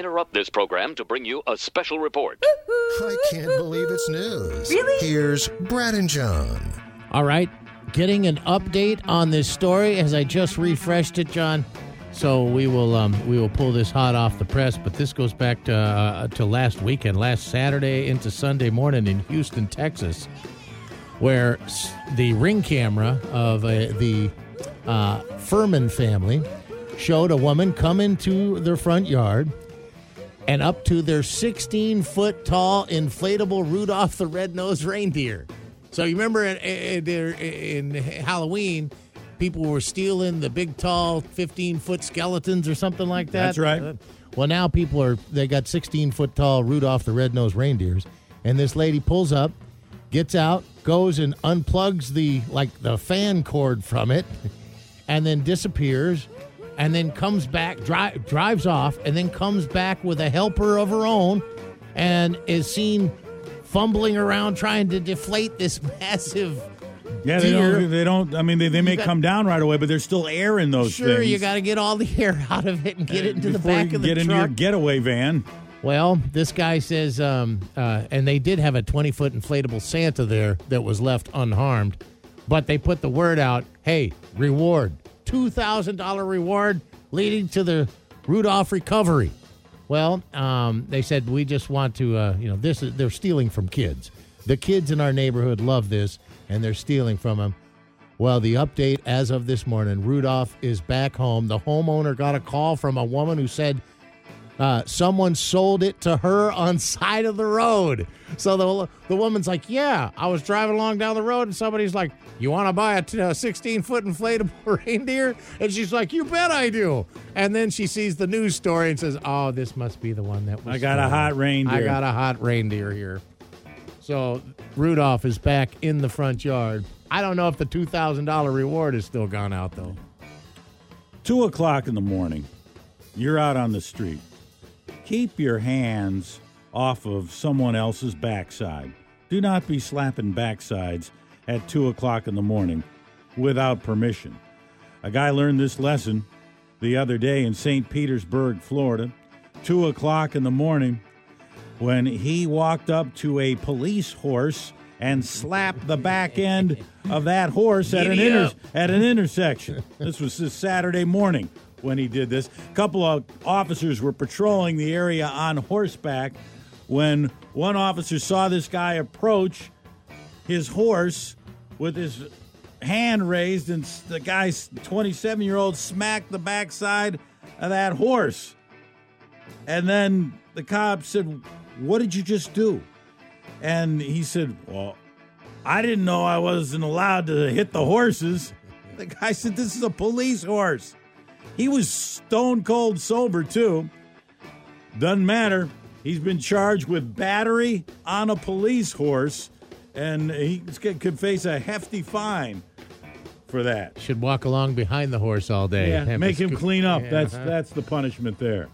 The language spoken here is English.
interrupt this program to bring you a special report. I can't believe it's news. Really? Here's Brad and John. All right, getting an update on this story as I just refreshed it, John. So we will um, we will pull this hot off the press, but this goes back to uh, to last weekend, last Saturday into Sunday morning in Houston, Texas, where the ring camera of uh, the uh, Furman family showed a woman come into their front yard and up to their 16 foot tall inflatable Rudolph the Red-Nosed Reindeer. So you remember in, in, in Halloween, people were stealing the big tall 15 foot skeletons or something like that. That's right. Well, now people are they got 16 foot tall Rudolph the Red-Nosed Reindeers, and this lady pulls up, gets out, goes and unplugs the like the fan cord from it, and then disappears, and then comes back, dri- drives off, and then comes back with a helper of her own, and is seen fumbling around trying to deflate this massive. Yeah, they deer. don't. They don't. I mean, they, they may got- come down right away, but there's still air in those Sure, things. you got to get all the air out of it and get it into the back of the get truck. into your getaway van. Well, this guy says, um, uh, and they did have a 20 foot inflatable Santa there that was left unharmed, but they put the word out hey, reward, $2,000 reward leading to the Rudolph recovery. Well, um, they said, we just want to, uh, you know, this is, they're stealing from kids. The kids in our neighborhood love this, and they're stealing from them. Well, the update as of this morning Rudolph is back home. The homeowner got a call from a woman who said, uh, someone sold it to her on side of the road. So the the woman's like, "Yeah, I was driving along down the road, and somebody's like, you want to buy a 16 foot inflatable reindeer?' And she's like, "You bet I do." And then she sees the news story and says, "Oh, this must be the one that was." I got a hot reindeer. I got a hot reindeer here." So Rudolph is back in the front yard. I don't know if the two thousand dollar reward is still gone out though. Two o'clock in the morning. You're out on the street. Keep your hands off of someone else's backside. Do not be slapping backsides at two o'clock in the morning without permission. A guy learned this lesson the other day in St. Petersburg, Florida. Two o'clock in the morning when he walked up to a police horse and slapped the back end of that horse at an, inter- at an intersection. This was this Saturday morning when he did this. A couple of officers were patrolling the area on horseback when one officer saw this guy approach his horse with his hand raised, and the guy's 27 year old smacked the backside of that horse. And then the cop said, What did you just do? And he said, Well, I didn't know I wasn't allowed to hit the horses. The guy said, This is a police horse. He was stone cold sober, too. Doesn't matter. He's been charged with battery on a police horse, and he could face a hefty fine for that. Should walk along behind the horse all day. Yeah, make him clean up. Yeah, That's uh-huh. that's the punishment there.